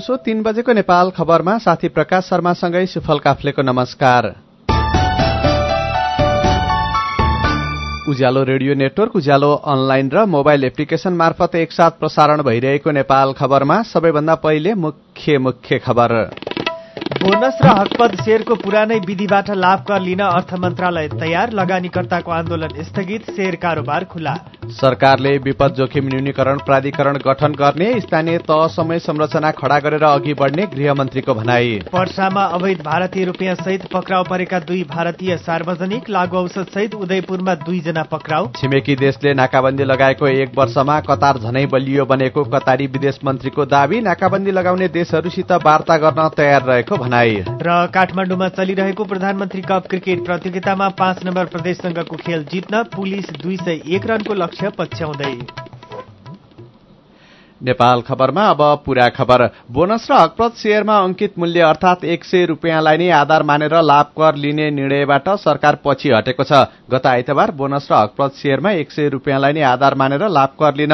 दिउँसो तीन बजेको नेपाल खबरमा साथी प्रकाश शर्मासँगै सुफल काफ्लेको नमस्कार। Ujyalo radio network Ujyalo online र मोबाइल एप्लिकेशन मार्फत एकसाथ प्रसारण भइरहेको नेपाल खबरमा सबैभन्दा पहिले मुख्य मुख्य खबर। बोनस र हकपद शेयरको पुरानै विधिबाट लाभ कर लिन अर्थ मन्त्रालय तयार लगानीकर्ताको आन्दोलन स्थगित शेयर कारोबार खुला। सरकारले विपद जोखिम न्यूनीकरण प्राधिकरण गठन गर्ने स्थानीय तहसमय संरचना खड़ा गरेर अघि बढ्ने गृहमन्त्रीको भनाई। वर्षामा अवैध भारतीय रुपियाँ सहित पक्राउ परेका दुई भारतीय सार्वजनिक लागू औषध सहित उदयपुरमा दुईजना पक्राउ। छिमेकी देशले नाकाबन्दी लगाएको एक वर्षमा कतार झनै बलियो बनेको कतारी विदेश मन्त्रीको दावी नाकाबन्दी लगाउने देशहरूसित वार्ता गर्न तयार रहेको भनाई। र काठमाडौँमा चलिरहेको प्रधानमन्त्री कप क्रिकेट प्रतियोगितामा पाँच नम्बर प्रदेशसँगको खेल जित्न पुलिस दुई सय एक रनको लक्ष्य पछ्याउँदै नेपाल खबरमा अब पूरा खबर। बोनस र हकप्रत शेयरमा अंकित मूल्य अर्थात एक सय रूपियाँलाई नै आधार मानेर लाभ कर लिने निर्णयबाट सरकार पछि हटेको छ। गत आइतबार बोनस र हकप्रत शेयरमा एक सय रूपियाँलाई नै आधार मानेर लाभ कर लिन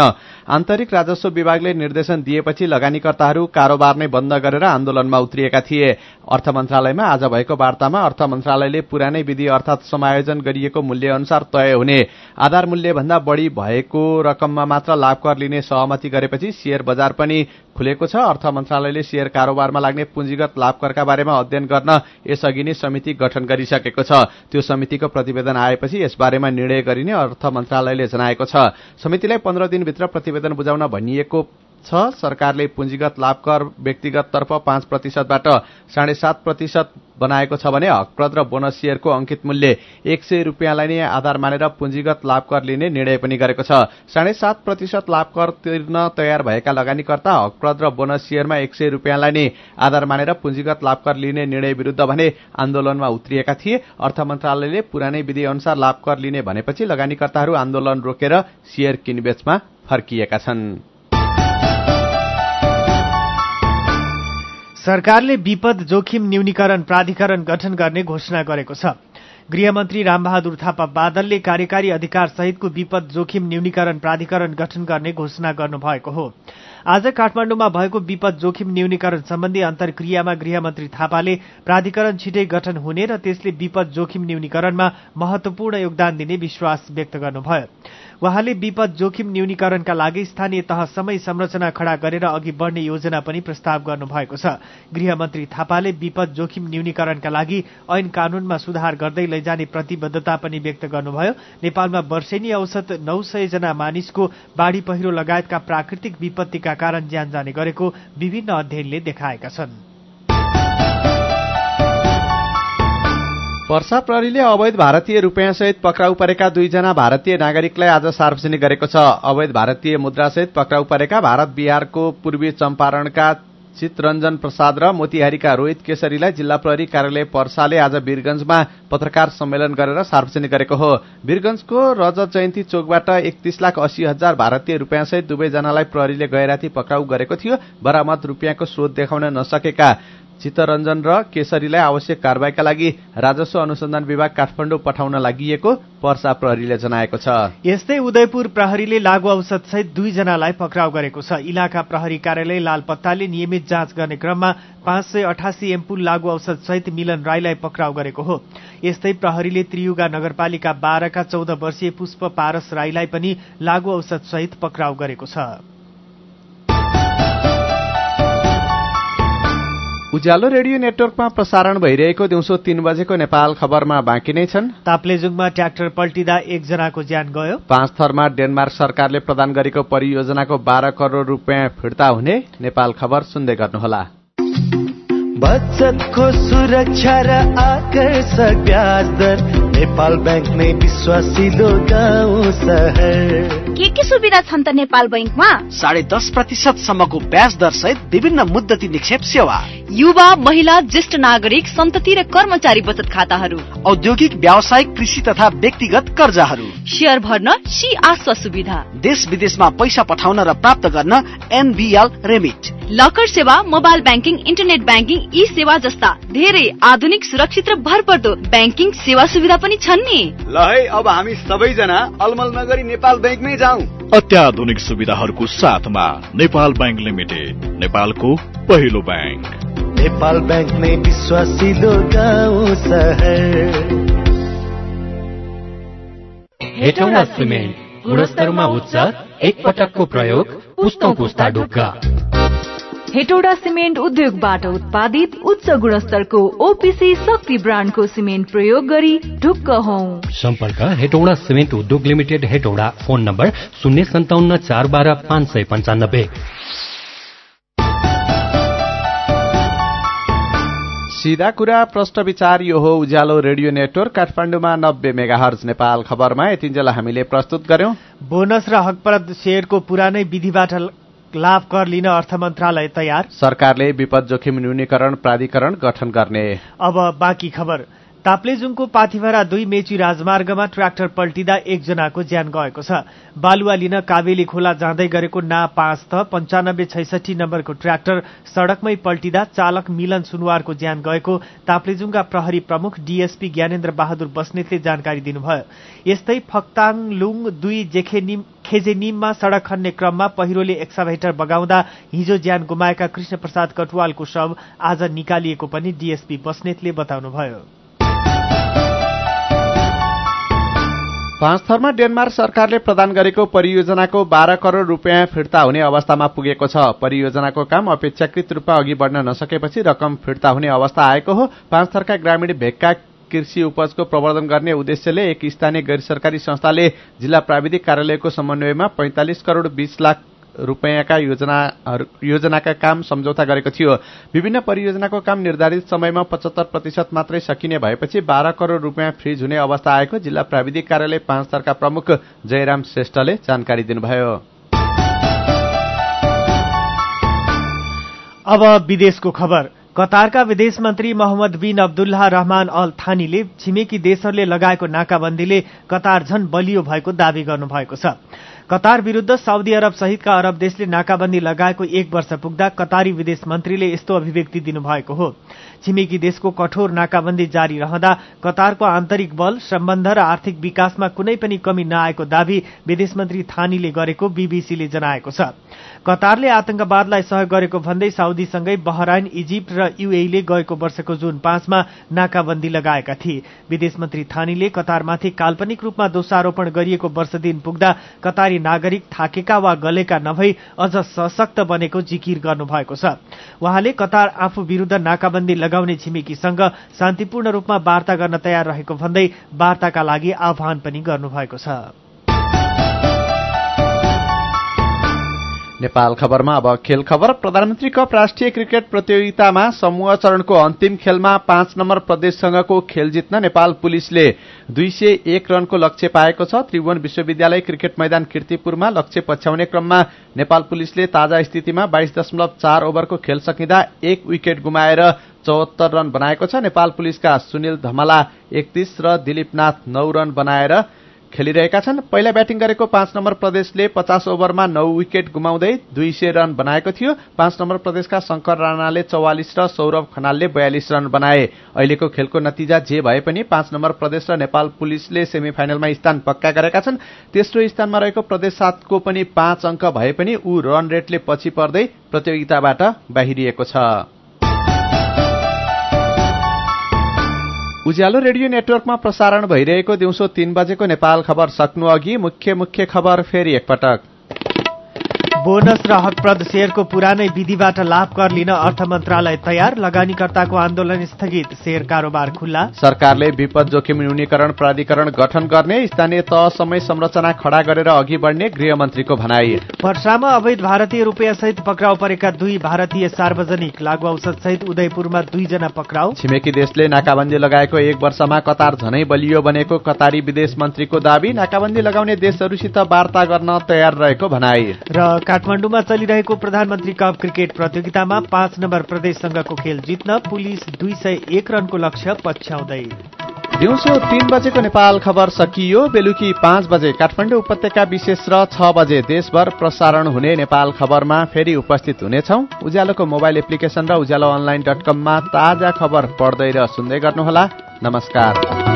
आन्तरिक राजस्व विभागले निर्देशन दिएपछि लगानीकर्ताहरू कारोबार नै बन्द गरेर आन्दोलनमा उत्रिएका थिए। अर्थ मन्त्रालयमा आज भएको वार्तामा अर्थ मन्त्रालयले पुरानै विधि अर्थात समायोजन गरिएको मूल्य अनुसार तय हुने। आधार मूल्य भन्दा बढ़ी भएको रकममा मात्र लाभ कर लिने सहमति गरेपछि शेयर बजार पनि खुलेको छ। अर्थ मन्त्रालयले शेयर कारोबारमा लाग्ने पुँजीगत लाभकरका बारेमा अध्ययन गर्न यसअघि नै समिति गठन गरिसकेको छ। त्यो समितिको प्रतिवेदन आएपछि यसबारेमा निर्णय गरिने अर्थ मन्त्रालयले जनाएको छ। समितिलाई पन्ध्र दिनभित्र प्रतिवेदन बुझाउन भनिएको छ। सरकारले पुँजीगत लाभकर व्यक्तिगत तर्फ पाँच प्रतिशतबाट साढे सात प्रतिशत बनाएको छ भने हकप्रद र बोनस सेयरको अंकित मूल्य एक सय रूपियाँलाई नै आधार मानेर पुँजीगत लाभकर लिने निर्णय पनि गरेको छ। साढे सात प्रतिशत लाभकर तिर्न तयार भएका लगानीकर्ता हकप्रद र बोनस सेयरमा एक सय रूपियाँलाई नै आधार मानेर पुँजीगत लाभकर लिने निर्णय विरूद्ध भने आन्दोलनमा उत्रिएका थिए। अर्थ मन्त्रालयले पुरानै विधि अनुसार लाभकर लिने भनेपछि लगानीकर्ताहरू आन्दोलन रोकेर सेयर किनबेचमा फर्किएका छन्। सरकारले विपद जोखिम न्यूनीकरण प्राधिकरण गठन गर्ने घोषणा गरेको छ। गृहमन्त्री रामबहादुर थापा बादलले कार्यकारी अधिकार सहितको विपद जोखिम न्यूनीकरण प्राधिकरण गठन गर्ने घोषणा गर्नुभएको हो। आज काठमाडौँमा भएको विपद जोखिम न्यूनीकरण सम्बन्धी अन्तर्क्रियामा गृहमन्त्री थापाले प्राधिकरण छिटै गठन हुने र त्यसले विपद जोखिम न्यूनीकरणमा महत्वपूर्ण योगदान दिने विश्वास व्यक्त गर्नुभयो। उहाँले विपद जोखिम न्यूनीकरणका लागि स्थानीय तहसम्मै संरचना खड़ा गरेर अघि बढ़ने योजना पनि प्रस्ताव गर्नुभएको छ। गृहमन्त्री थापाले विपद जोखिम न्यूनीकरणका लागि ऐन कानूनमा सुधार गर्दै लैजाने प्रतिबद्धता पनि व्यक्त गर्नुभयो। नेपालमा वर्षेनी औसत नौ सय जना मानिसको बाढ़ी पहिरो लगायतका प्राकृतिक विपत्तिका कारण ज्यान जाने गरेको विभिन्न अध्ययनले देखाएका छन्। वर्षा प्रहरीले अवैध भारतीय रूपियाँसहित पक्राउ परेका दुईजना भारतीय नागरिकलाई आज सार्वजनिक गरेको छ। अवैध भारतीय मुद्रासहित पक्राउ परेका भारत बिहारको पूर्वी चम्पारणका चितरञ्जन प्रसाद र मोतिहारीका रोहित केसरीलाई जिल्ला प्रहरी कार्यालय पर्साले आज वीरगंजमा पत्रकार सम्मेलन गरेर सार्वजनिक गरेको हो। वीरगंजको रजत जयन्ती चोकबाट एकतीस लाख अस्सी हजार भारतीय रूपियाँसहित दुवैजनालाई प्रहरीले गैराती पक्राउ गरेको थियो। बरामद रूपियाँको स्रोत देखाउन नसकेका चित्तरञ्जन र केसरीलाई आवश्यक कारवाहीका लागि राजस्व अनुसन्धान विभाग काठमाडौँ पठाउन लागि पर्सा प्रहरीले जनाएको छ। यस्तै उदयपुर प्रहरीले लागू औषध सहित दुईजनालाई पक्राउ गरेको छ। इलाका प्रहरी कार्यालय लालपत्ताले नियमित जाँच गर्ने क्रममा पाँच सय अठासी एम्पुल लागू औषध सहित मिलन राईलाई पक्राउ गरेको हो। यस्तै प्रहरीले त्रियुगा नगरपालिका बाह्रका चौध वर्षीय पुष्प पारस राईलाई पनि लागू औषध सहित पक्राउ गरेको छ। उज्यालो रेडियो नेटवर्कमा प्रसारण भइरहेको दिउँसो तीन बजेको नेपाल खबरमा बाँकी नै छन्। ताप्लेजुङमा ट्र्याक्टर पल्टिँदा एकजनाको ज्यान गयो। पाँच थरमा डेनमार्क सरकारले प्रदान गरेको परियोजनाको बाह्र करोड़ रुपियाँ फिर्ता हुने नेपाल खबर सुन्दै गर्नुहोला। बचतको सुरक्षा र आकर्षक ब्याज दर नेपाल ब्याङ्क नै विश्वासिलो गाउँ सहर। के के सुविधा छन् त नेपाल बैङ्कमा साढे दस प्रतिशत सम्मको ब्याज दर सहित विभिन्न मुद्दती निक्षेप सेवा। युवा महिला ज्येष्ठ नागरिक सन्तति र कर्मचारी बचत खाताहरू। औद्योगिक व्यावसायिक कृषि तथा व्यक्तिगत कर्जाहरू। सेयर भर्न सी आस्वा सुविधा। देश विदेशमा पैसा पठाउन र प्राप्त गर्न एनबिएल रेमिट। लकर सेवा मोबाइल ब्याङ्किङ इन्टरनेट ब्याङ्किङ यी सेवा जस्ता धेरै आधुनिक सुरक्षित र भरपर्दो ब्याङ्किङ सेवा सुविधा पनि छन् नि। ल है अब हामी सबैजना अलमल नगरी नेपाल ब्याङ्कमै जाउँ। अत्याधुनिक सुविधाहरूको साथमा नेपाल ब्याङ्क लिमिटेड नेपालको पहिलो ब्याङ्क। नेपाल ब्याङ्क नै विश्वासिलो गाउँ सहर हेटौँडा सिमेन्ट गुणस्तरमा उच्च एक पटकको प्रयोग पुस्तौँ पुस्ता ढुक्का। हेटौडा सिमेन्ट उद्योगबाट उत्पादित उच्च गुणस्तरको ओपिसी शक्ति ब्रान्डको सिमेन्ट प्रयोग गरी ढुक्क हौ। सम्पर्क हेटौडा सिमेन्ट उद्योग लिमिटेड हेटौडा फोन नम्बर शून्य सन्ताउन्न चार बाह्र पाँच सय पन्चानब्बे। सिधा कुरा प्रश्न विचार यो हो उज्यालो रेडियो नेटवर्क काठमाडौँमा नब्बे मेगाहर्ज नेपाल खबरमा। यतिन्जेल हामीले प्रस्तुत गर्यौं। बोनस र हकपरत शेयरको पुरानै विधिबाट लाभ कर लिन अर्थ मन्त्रालय तयार। सरकारले विपद जोखिम न्यूनीकरण प्राधिकरण गठन गर्ने। अब बाँकी खबर। ताप्लेजुङको पाथिभरा दुई मेची राजमार्गमा ट्र्याक्टर पल्टिँदा एकजनाको ज्यान गएको छ। बालुवा लिन कावेली खोला जाँदै गरेको ना पाँच त पञ्चानब्बे छैसठी नम्बरको ट्र्याक्टर सड़कमै पल्टिँदा चालक मिलन सुनवारको ज्यान गएको ताप्लेजुङका प्रहरी प्रमुख डीएसपी ज्ञानेन्द्र बहादुर बस्नेतले जानकारी दिनुभयो। यस्तै फक्ताङलुङ दुई जेखेनिम खेजेनिममा सड़क खन्ने क्रममा पहिरोले एक्साभेटर बगाउँदा हिजो ज्यान गुमाएका कृष्ण प्रसाद कटुवालको शव आज निकालिएको पनि डीएसपी बस्नेतले बताउनुभयो। पाँच थरमा डेनमार्क सरकारले प्रदान गरेको परियोजनाको बाह्र करोड़ रूपियाँ फिर्ता हुने अवस्थामा पुगेको छ। परियोजनाको काम अपेक्षाकृत रूपमा अघि बढ्न नसकेपछि रकम फिर्ता हुने अवस्था आएको हो। पाँच थरका ग्रामीण भेगका कृषि उपजको प्रवर्धन गर्ने उद्देश्यले एक स्थानीय गैर सरकारी संस्थाले जिल्ला प्राविधिक कार्यालयको समन्वयमा पैंतालिस करोड़ बीस लाख रूपियाँका योजनाका काम सम्झौता गरेको थियो। विभिन्न परियोजनाको काम निर्धारित समयमा पचहत्तर प्रतिशत मात्रै सकिने भएपछि बाह्र करोड़ रूपियाँ फ्रिज हुने अवस्था आएको जिल्ला प्राविधिक कार्यालय पाँच थरका प्रमुख जयराम श्रेष्ठले जानकारी दिनुभयो। अब विदेशको खबर। कतारका विदेश मन्त्री Mohammed bin Abdullah Rahman al थानीले छिमेकी देशहरूले लगाएको नाकाबन्दीले कतार झन बलियो भएको दावी गर्नुभएको छ। कतार विरूद्ध साउदी अरब सहितका अरब देशले नाकाबन्दी लगाएको एक वर्ष पुग्दा कतारी विदेश मन्त्रीले यस्तो अभिव्यक्ति दिनुभएको हो। छिमेकी देशको कठोर नाकाबन्दी जारी रहँदा कतारको आन्तरिक बल सम्बन्ध र आर्थिक विकासमा कुनै पनि कमी नआएको दावी विदेश मन्त्री थानीले गरेको बीबीसीले जनाएको छ। कतारले आतंकवादलाई सहयोग गरेको भन्दै साउदीसँगै बहराइन इजिप्ट र युएले गएको वर्षको जुन पाँचमा नाकाबन्दी लगाएका थिए। विदेश मन्त्री थानीले कतारमाथि काल्पनिक रूपमा दोषारोपण गरिएको वर्ष दिन पुग्दा कतारी नागरिक थाकेका वा गलेका नभई अझ सशक्त बनेको जिकिर गर्नुभएको छ। उहाँले कतार आफू विरूद्ध नाकाबन्दी लगाउने छिमेकीसँग शान्तिपूर्ण रूपमा वार्ता गर्न तयार रहेको भन्दै वार्ताका लागि आह्वान पनि गर्नुभएको छ। नेपाल खबरमा अब खेल खबर। प्रधानमन्त्री कप राष्ट्रिय क्रिकेट प्रतियोगितामा समूह चरणको अन्तिम खेलमा पाँच नम्बर प्रदेशसँगको खेल जित्न नेपाल पुलिसले दुई सय एक रनको लक्ष्य पाएको छ। त्रिभुवन विश्वविद्यालय क्रिकेट मैदान किर्तिपुरमा लक्ष्य पछ्याउने क्रममा नेपाल पुलिसले ताजा स्थितिमा बाइस दशमलव चार ओभरको खेल सकिँदा एक विकेट गुमाएर चौहत्तर रन बनाएको छ। नेपाल पुलिसका सुनिल धमला एकतीस र दिलीपनाथ नौ रन बनाएर खेलिरहेका छन्। पहिला ब्याटिङ गरेको पाँच नम्बर प्रदेशले पचास ओभरमा नौ विकेट गुमाउँदै दुई सय रन बनाएको थियो। पाँच नम्बर प्रदेशका शंकर राणाले चौवालिस र सौरभ खनालले बयालिस रन बनाए। अहिलेको खेलको नतिजा जे भए पनि पाँच नम्बर प्रदेश र नेपाल पुलिसले सेमी फाइनलमा स्थान पक्का गरेका छन्। तेस्रो स्थानमा रहेको प्रदेश सातको पनि पाँच अङ्क भए पनि ऊ रन रेटले पछि पर्दै प्रतियोगिताबाट बाहिरिएको छ। उज्यालो रेडियो नेटवर्कमा प्रसारण भइरहेको दिउँसो तीन बजेको नेपाल खबर सक्नु अघि मुख्य मुख्य खबर फेरि एकपटक। बोनस र हकप्रद शेयरको पुरानै विधिबाट लाभ कर लिन अर्थ मन्त्रालय तयार। लगानीकर्ताको आन्दोलन स्थगित। शेयर कारोबार खुल्ला। सरकारले विपद जोखिम न्यूनीकरण प्राधिकरण गठन गर्ने स्थानीय तहसम्मै संरचना खड़ा गरेर अघि बढ्ने गृहमन्त्रीको भनाई। वर्षामा अवैध भारतीय रुपियाँ सहित पक्राउ परेका दुई भारतीय सार्वजनिक लागु औषध सहित उदयपुरमा दुईजना पक्राउ। छिमेकी देशले नाकाबन्दी लगाएको एक वर्षमा कतार झनै बलियो बनेको कतारी विदेश मन्त्रीको दावी नाकाबन्दी लगाउने देशहरूसित वार्ता गर्न तयार रहेको भनाई। र काठमाडौँमा चलिरहेको प्रधानमन्त्री कप क्रिकेट प्रतियोगितामा पाँच नम्बर प्रदेशसँगको खेल जित्न पुलिस दुई सय एक रनको लक्ष्य पछ्याउँदै। दिउँसो तीन बजेको नेपाल खबर सकियो। बेलुकी पाँच बजे काठमाडौँ उपत्यका विशेष र छ बजे देशभर प्रसारण हुने नेपाल खबरमा फेरि उपस्थित हुनेछौ। उज्यालोको मोबाइल एप्लिकेशन र उज्यालो अनलाइन डट कममा ताजा खबर पढ्दै र सुन्दै गर्नुहोला। नमस्कार।